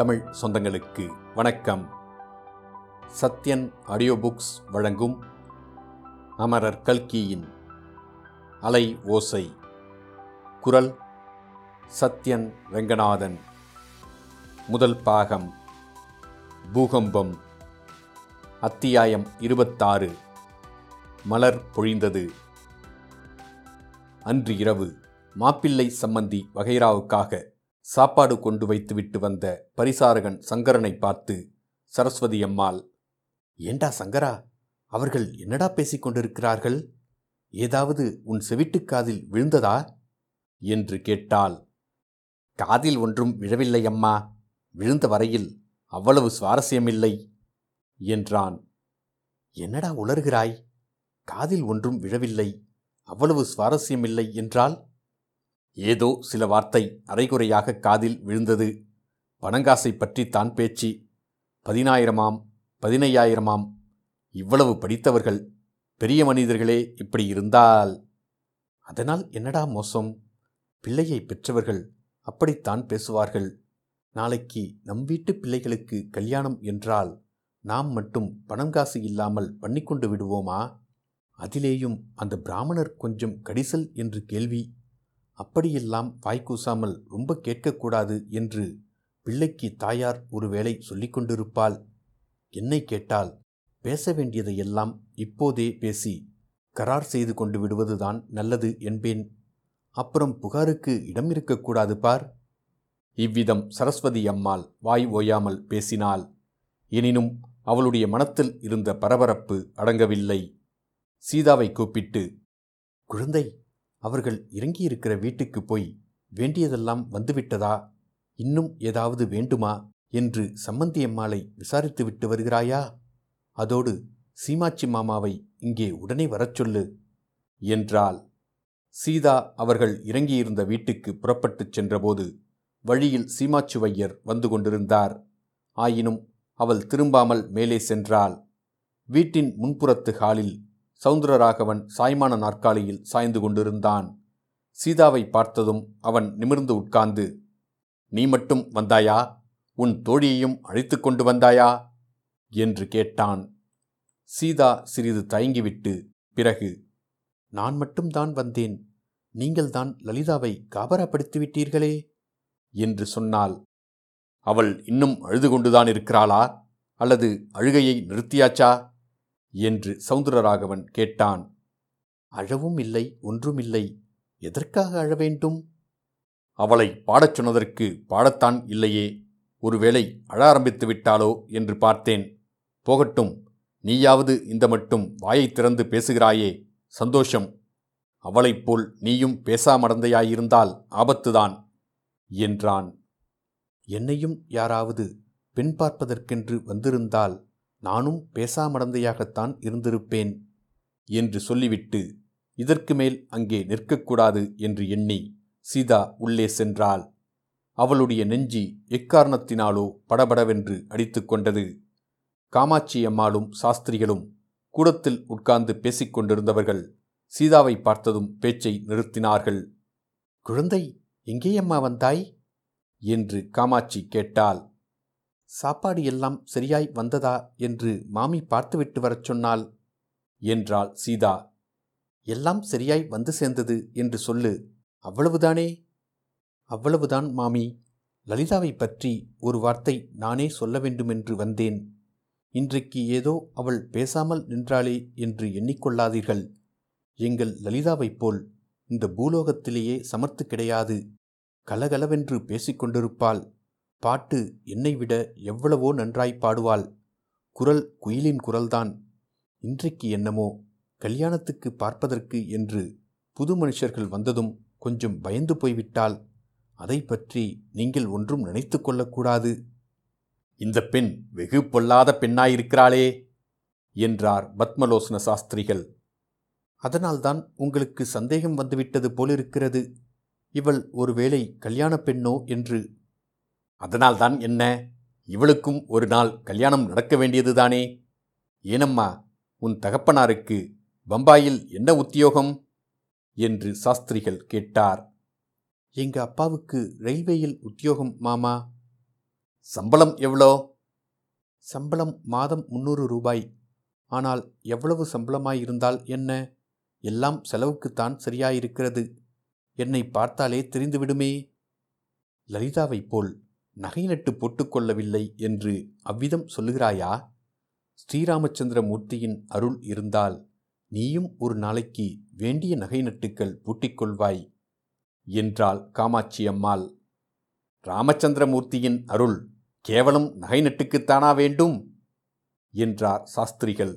தமிழ் சொந்தங்களுக்கு வணக்கம். Sathyan audio books வழங்கும் அமரர் கல்கியின் அலை ஓசை. குரல் சத்யன் ரங்கநாதன் முதல் பாகம் பூகம்பம். அத்தியாயம் இருபத்தாறு. மலர் பொழிந்தது. அன்று இரவு மாப்பிள்ளை சம்பந்தி வகைராவுக்காக சாப்பாடு கொண்டு வைத்துவிட்டு வந்த பரிசாரகன் சங்கரனை பார்த்து சரஸ்வதி அம்மாள் ஏண்டா சங்கரா? அவர்கள் என்னடா பேசிக் கொண்டிருக்கிறார்கள்? ஏதாவது உன் செவிட்டு காதில் விழுந்ததா? என்று கேட்டாள். காதில் ஒன்றும் விழவில்லை அம்மா. விழுந்த வரையில் அவ்வளவு சுவாரஸ்யமில்லை என்றான். என்னடா உளறுகிறாய்? காதில் ஒன்றும் விழவில்லை. அவ்வளவு சுவாரஸ்யமில்லை என்றால்? ஏதோ சில வார்த்தை அரைகுறையாக காதில் விழுந்தது. பணங்காசை பற்றி தான் பேச்சு. பதினாயிரமாம் பதினையாயிரமாம். இவ்வளவு படித்தவர்கள் பெரிய மனிதர்களே இப்படி இருந்தால். அதனால் என்னடா மோசம்? பிள்ளையை பெற்றவர்கள் அப்படித்தான் பேசுவார்கள். நாளைக்கு நம் வீட்டு பிள்ளைகளுக்கு கல்யாணம் என்றால் நாம் மட்டும் பணம் காசு இல்லாமல் பண்ணிக்கொண்டு விடுவோமா? அதிலேயும் அந்த பிராமணர் கொஞ்சம் கடிசல் என்று கேள்வி. அப்படியெல்லாம் வாய்க்கூசாமல் ரொம்ப கேட்கக்கூடாது என்று பிள்ளைக்கு தாயார் ஒருவேளை சொல்லிக் கொண்டிருப்பாள். என்னை கேட்டால் பேச வேண்டியதையெல்லாம் இப்போதே பேசி கரார் செய்து கொண்டு விடுவதுதான் நல்லது என்பேன். அப்புறம் புகாருக்கு இடம் இருக்கக்கூடாது பார். இவ்விதம் சரஸ்வதி அம்மாள் வாய் ஓயாமல் பேசினாள். எனினும் அவளுடைய மனத்தில் இருந்த பரபரப்பு அடங்கவில்லை. சீதாவை கூப்பிட்டு குழந்தை அவர்கள் இறங்கியிருக்கிற வீட்டுக்கு போய் வேண்டியதெல்லாம் வந்துவிட்டதா? இன்னும் ஏதாவது வேண்டுமா? என்று சம்மந்தியம்மாளை விசாரித்துவிட்டு வருகிறாயா? அதோடு சீமாச்சி மாமாவை இங்கே உடனே வரச் சொல்லு என்றாள். சீதா அவர்கள் இறங்கியிருந்த வீட்டுக்கு புறப்பட்டுச் சென்றபோது வழியில் சீமாச்சுவையர் வந்து கொண்டிருந்தார். ஆயினும் அவள் திரும்பாமல் மேலே சென்றாள். வீட்டின் முன்புறத்து ஹாலில் சவுந்தரராகவன் சாய்மான நாற்காலியில் சாய்ந்து கொண்டிருந்தான். சீதாவை பார்த்ததும் அவன் நிமிர்ந்து உட்கார்ந்து நீ மட்டும் வந்தாயா? உன் தோழியையும் அழைத்து கொண்டு வந்தாயா? என்று கேட்டான். சீதா சிறிது தயங்கிவிட்டு பிறகு நான் மட்டும்தான் வந்தேன். நீங்கள்தான் லலிதாவை காபரப்படுத்திவிட்டீர்களே? என்று சொன்னாள். அவள் இன்னும் அழுது கொண்டுதான் இருக்கிறாளா? அல்லது அழுகையை நிறுத்தியாச்சா? என்று சவுந்தரராகவன் கேட்டான். அழவும் இல்லை ஒன்றுமில்லை எதற்காக அழ வேண்டும்? அவளை பாடச் சொன்னதற்கு பாடத்தான் இல்லையே. ஒருவேளை அழ ஆரம்பித்து விட்டாளோ? என்று பார்த்தேன். போகட்டும் நீயாவது இந்த மட்டும் வாயை திறந்து பேசுகிறாயே. சந்தோஷம். அவளைப் போல் நீயும் பேசாமடந்தையாயிருந்தால் ஆபத்துதான் என்றான். என்னையும் யாராவது பெண் பார்ப்பதற்கென்று வந்திருந்தால் நானும் பேசாமடந்தையாகத்தான் இருந்திருப்பேன் என்று சொல்லிவிட்டு இதற்கு மேல் அங்கே நிற்கக்கூடாது என்று எண்ணி சீதா உள்ளே சென்றாள். அவளுடைய நெஞ்சி எக்காரணத்தினாலோ படபடவென்று அடித்து கொண்டது. காமாட்சி அம்மாளும் சாஸ்திரிகளும் கூடத்தில் உட்கார்ந்து பேசிக்கொண்டிருந்தவர்கள் சீதாவை பார்த்ததும் பேச்சை நிறுத்தினார்கள். குழந்தை எங்கேயம்மா வந்தாய்? என்று காமாட்சி கேட்டாள். சாப்பாடு எல்லாம் சரியாய் வந்ததா என்று மாமி பார்த்துவிட்டு வரச் சொன்னாள் என்றாள் சீதா. எல்லாம் சரியாய் வந்து சேர்ந்தது என்று சொல்லு. அவ்வளவுதானே? அவ்வளவுதான் மாமி. லலிதாவை பற்றி ஒரு வார்த்தை நானே சொல்ல வேண்டுமென்று வந்தேன். இன்றைக்கு ஏதோ அவள் பேசாமல் நின்றாளே என்று எண்ணிக்கொள்ளாதீர்கள். எங்கள் லலிதாவைப் போல் இந்த பூலோகத்திலேயே சமர்த்து கிடையாது. கலகலவென்று பேசிக்கொண்டிருப்பாள். பாட்டு என்னை விட எவ்வளவோ நன்றாய் பாடுவாள். குரல் குயிலின் குரல்தான். இன்றைக்கு என்னமோ கல்யாணத்துக்கு பார்ப்பதற்கு என்று புது மனுஷர்கள் வந்ததும் கொஞ்சம் பயந்து போய்விட்டால் அதை பற்றி நீங்கள் ஒன்றும் நினைத்து கொள்ளக்கூடாது. இந்த பெண் வெகு பொல்லாத பெண்ணாயிருக்கிறாளே என்றார் பத்மலோசன சாஸ்திரிகள். அதனால்தான் உங்களுக்கு சந்தேகம் வந்துவிட்டது போலிருக்கிறது. இவள் ஒருவேளை கல்யாணப் பெண்ணோ என்று அதனால்தான் என்ன? இவளுக்கும் ஒரு நாள் கல்யாணம் நடக்க வேண்டியதுதானே ஏனம்மா உன் தகப்பனாருக்கு பம்பாயில் என்ன உத்தியோகம்? என்று சாஸ்திரிகள் கேட்டார். எங்க அப்பாவுக்கு ரயில்வேயில் உத்தியோகம் மாமா. சம்பளம் எவ்வளோ? சம்பளம் மாதம் முன்னூறு ரூபாய். ஆனால் எவ்வளவு சம்பளமாயிருந்தால் என்ன? எல்லாம் செலவுக்குத்தான் சரியாயிருக்கிறது. என்னை பார்த்தாலே தெரிந்துவிடுமே. லலிதாவைப் போல் நகை நட்டு போட்டுக்கொள்ளவில்லை என்று அவ்விதம் சொல்லுகிறாயா? ஸ்ரீராமச்சந்திர மூர்த்தியின் அருள் இருந்தால் நீயும் ஒரு நாளைக்கு வேண்டிய நகை நட்டுக்கள் பூட்டிக்கொள்வாய் என்றாள் காமாட்சி அம்மாள். ராமச்சந்திரமூர்த்தியின் அருள் கேவலம் நகை நட்டுக்குத்தானா வேண்டும்? என்றார் சாஸ்திரிகள்.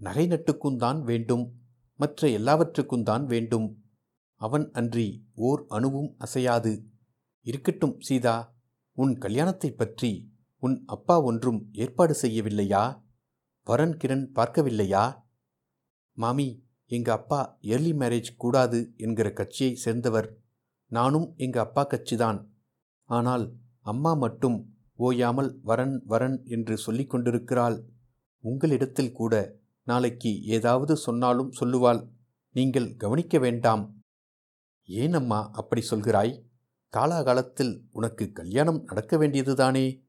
நகை நட்டுக்குந்தான் வேண்டும் மற்ற எல்லாவற்றுக்குந்தான் வேண்டும். அவன் அன்றி ஓர் அணுவும் அசையாது. இருக்கட்டும் சீதா. உன் கல்யாணத்தைப் பற்றி உன் அப்பா ஒன்றும் ஏற்பாடு செய்யவில்லையா? வரன் கிரண் பார்க்கவில்லையா? மாமி எங்க அப்பா ஏர்லி மேரேஜ் கூடாது என்கிற கட்சியை சேர்ந்தவர். நானும் எங்க அப்பா கட்சிதான். ஆனால் அம்மா மட்டும் ஓயாமல் வரன் வரன் என்று சொல்லிக் கொண்டிருக்கிறாள். உங்களிடத்தில் கூட நாளைக்கு ஏதாவது சொன்னாலும் சொல்லுவாள். நீங்கள் கவனிக்க வேண்டாம். ஏன் அம்மா அப்படி சொல்கிறாய்? காலாகாலத்தில் உனக்கு கல்யாணம் நடக்க வேண்டியதுதானே?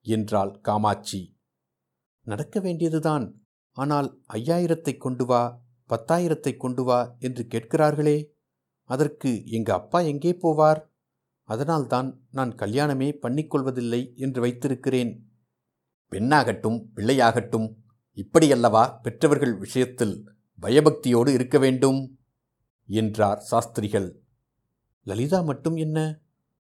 என்றாள் காமாட்சி. நடக்க வேண்டியதுதான். ஆனால் ஐயாயிரத்தை கொண்டு வா பத்தாயிரத்தை கொண்டு வா என்று கேட்கிறார்களே. அதற்கு எங்க அப்பா எங்கே போவார்? அதனால்தான் நான் கல்யாணமே பண்ணிக்கொள்வதில்லை என்று வைத்திருக்கிறேன். பெண்ணாகட்டும் பிள்ளையாகட்டும் இப்படியல்லவா பெற்றவர்கள் விஷயத்தில் பயபக்தியோடு இருக்க வேண்டும்? என்றார் சாஸ்திரிகள். லலிதா மட்டும் என்ன?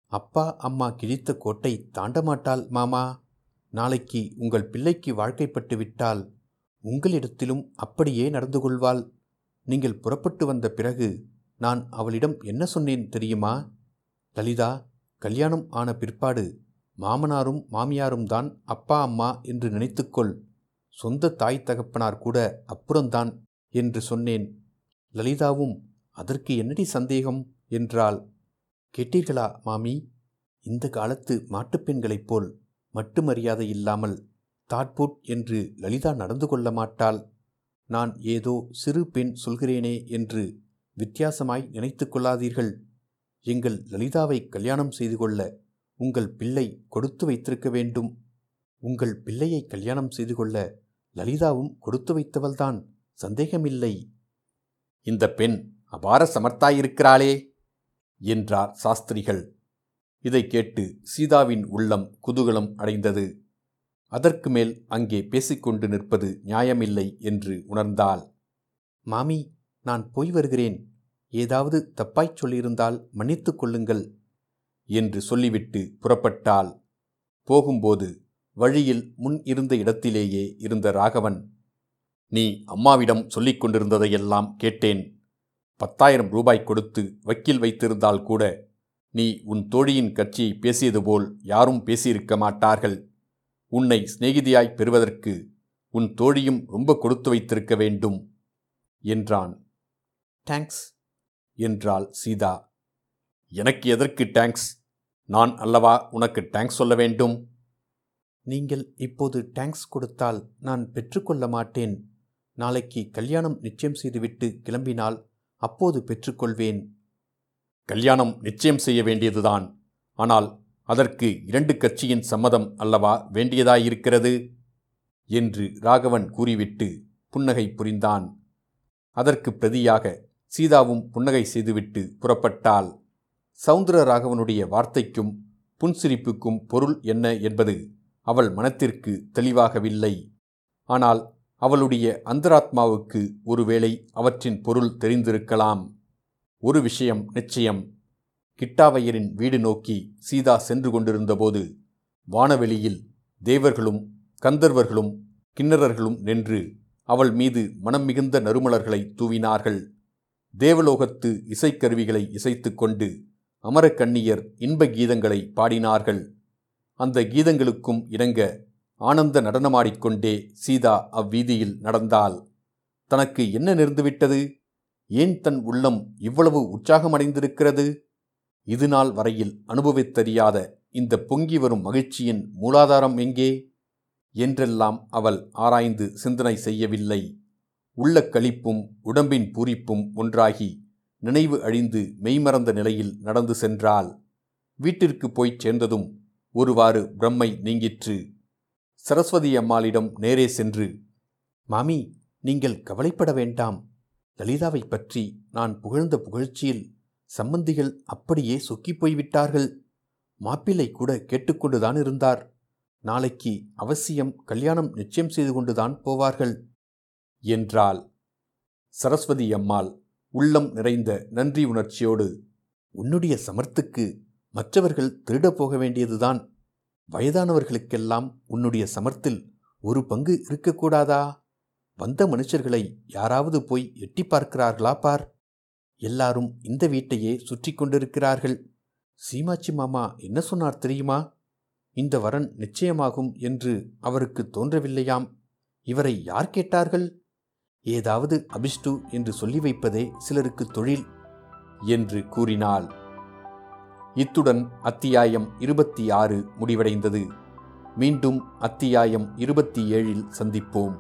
அப்பா அம்மா கிழித்த கோட்டை தாண்டமாட்டாள் மாமா. நாளைக்கு உங்கள் பிள்ளைக்கு வாழ்க்கைப்பட்டு விட்டால் உங்களிடத்திலும் அப்படியே நடந்து கொள்வாள். நீங்கள் புறப்பட்டு வந்த பிறகு நான் அவளிடம் என்ன சொன்னேன் தெரியுமா? லலிதா கல்யாணம் ஆன பிற்பாடு மாமனாரும் மாமியாரும் தான் அப்பா அம்மா என்று நினைத்துக்கொள். சொந்த தாய் தகப்பனார் கூட அப்புறம்தான் என்று சொன்னேன். லலிதாவும் அதற்கு என்னடி சந்தேகம்? என்றாள். கேட்டீர்களா மாமி? இந்த காலத்து மாட்டுப் பெண்களைப் போல் மட்டு மரியாதை இல்லாமல் தாட்புட் என்று லலிதா நடந்து கொள்ள மாட்டாள். நான் ஏதோ சிறு பெண் சொல்கிறேனே என்று வித்தியாசமாய் நினைத்து கொள்ளாதீர்கள். எங்கள் லலிதாவை கல்யாணம் செய்து கொள்ள உங்கள் பிள்ளை கொடுத்து வைத்திருக்க வேண்டும். உங்கள் பிள்ளையை கல்யாணம் செய்து கொள்ள லலிதாவும் கொடுத்து வைத்தவள்தான். சந்தேகமில்லை. இந்த பெண் அபார சமர்த்தாயிருக்கிறாளே! என்றார் சாஸ்திரிகள். இதை கேட்டு சீதாவின் உள்ளம் குதூகலம் அடைந்தது. அதற்கு மேல் அங்கே பேசிக்கொண்டு நிற்பது நியாயமில்லை என்று உணர்ந்தாள். மாமி நான் போய் வருகிறேன். ஏதாவது தப்பாய்ச் சொல்லியிருந்தால் மன்னித்துக் கொள்ளுங்கள் என்று சொல்லிவிட்டு புறப்பட்டாள். போகும்போது வழியில் முன் இருந்த இடத்திலேயே இருந்த ராகவன் நீ அம்மாவிடம் சொல்லிக் கொண்டிருந்ததையெல்லாம் கேட்டேன். பத்தாயிரம் ரூபாய் கொடுத்து வக்கீல் வைத்திருந்தால் கூட நீ உன் தோழியின் கட்சியை பேசியது போல் யாரும் பேசியிருக்க மாட்டார்கள். உன்னை சிநேகிதியாய் பெறுவதற்கு உன் தோழியும் ரொம்ப கொடுத்து வைத்திருக்க வேண்டும் என்றான். தேங்க்ஸ் என்றாள் சீதா. எனக்கு எதற்கு டேங்க்ஸ் நான் அல்லவா உனக்கு டேங்க்ஸ் சொல்ல வேண்டும்? நீங்கள் இப்போது டேங்க்ஸ் கொடுத்தால் நான் பெற்றுக்கொள்ள மாட்டேன். நாளைக்கு கல்யாணம் நிச்சயம் செய்துவிட்டு கிளம்பினால் அப்போது பெற்றுக்கொள்வேன். கல்யாணம் நிச்சயம் செய்ய வேண்டியதுதான். ஆனால் அதற்கு இரண்டு கட்சியின் சம்மதம் அல்லவா வேண்டியதாயிருக்கிறது? என்று ராகவன் கூறிவிட்டு புன்னகை புரிந்தான். அதற்கு பிரதியாக சீதாவும் புன்னகை செய்துவிட்டு புறப்பட்டாள். சவுந்தர ராகவனுடைய வார்த்தைக்கும் புன்சிரிப்புக்கும் பொருள் என்ன என்பது அவள் மனத்திற்கு தெளிவாகவில்லை. ஆனால் அவளுடைய அந்தராத்மாவுக்கு ஒருவேளை அவற்றின் பொருள் தெரிந்திருக்கலாம். ஒரு விஷயம் நிச்சயம். கிட்டாவையரின் வீடு நோக்கி சீதா சென்று கொண்டிருந்தபோது வானவெளியில் தேவர்களும் கந்தர்வர்களும் கிண்ணறர்களும் நின்று அவள் மீது மனம் மிகுந்த நறுமலர்களை தூவினார்கள். தேவலோகத்து இசைக்கருவிகளை இசைத்து கொண்டு அமரக்கண்ணியர் இன்ப கீதங்களை பாடினார்கள். அந்த கீதங்களுக்கும் இணங்க ஆனந்த நடனமாடிக்கொண்டே சீதா அவ்வீதியில் நடந்தாள். தனக்கு என்ன நேர்ந்துவிட்டது? ஏன் தன் உள்ளம் இவ்வளவு உற்சாகமடைந்திருக்கிறது? இது நாள் வரையில் அனுபவித்தறியாத இந்த பொங்கி வரும் மகிழ்ச்சியின் மூலாதாரம் எங்கே? என்றெல்லாம் அவள் ஆராய்ந்து சிந்தனை செய்யவில்லை. உள்ள களிப்பும் உடம்பின் பூரிப்பும் ஒன்றாகி நினைவு அழிந்து மெய்மறந்த நிலையில் நடந்து சென்றாள். வீட்டிற்கு போய்ச் சேர்ந்ததும் ஒருவாறு பிரம்மை நீங்கிற்று. சரஸ்வதி அம்மாளிடம் நேரே சென்று மாமி நீங்கள் கவலைப்பட வேண்டாம். லலிதாவை பற்றி நான் புகழ்ந்த புகழ்ச்சியில் சம்பந்திகள் அப்படியே சொக்கிப் போய்விட்டார்கள். மாப்பிள்ளை கூட கேட்டுக்கொண்டுதான் இருந்தார். நாளைக்கு அவசியம் கல்யாணம் நிச்சயம் செய்து கொண்டுதான் போவார்கள். என்றாள். சரஸ்வதி அம்மாள் உள்ளம் நிறைந்த நன்றி உணர்ச்சியோடு உன்னுடைய சமர்த்துக்கு மற்றவர்கள் திருடப் போக வேண்டியதுதான். வயதானவர்களுக்கெல்லாம் உன்னுடைய சமர்த்தில் ஒரு பங்கு இருக்கக்கூடாதா? வந்த மனுஷர்களை யாராவது போய் எட்டி பார்க்கிறார்களா பார்? எல்லாரும் இந்த வீட்டையே சுற்றி கொண்டிருக்கிறார்கள். சீமாச்சி மாமா என்ன சொன்னார் தெரியுமா? இந்த வரன் நிச்சயமாகும் என்று அவருக்கு தோன்றவில்லையாம். இவரை யார் கேட்டார்கள்? ஏதாவது அபிஷ்டு என்று சொல்லி வைப்பதே சிலருக்கு தொழில் என்று கூறினாள். இத்துடன் அத்தியாயம் இருபத்தி ஆறு முடிவடைந்தது. மீண்டும் அத்தியாயம் இருபத்தி ஏழில் சந்திப்போம்.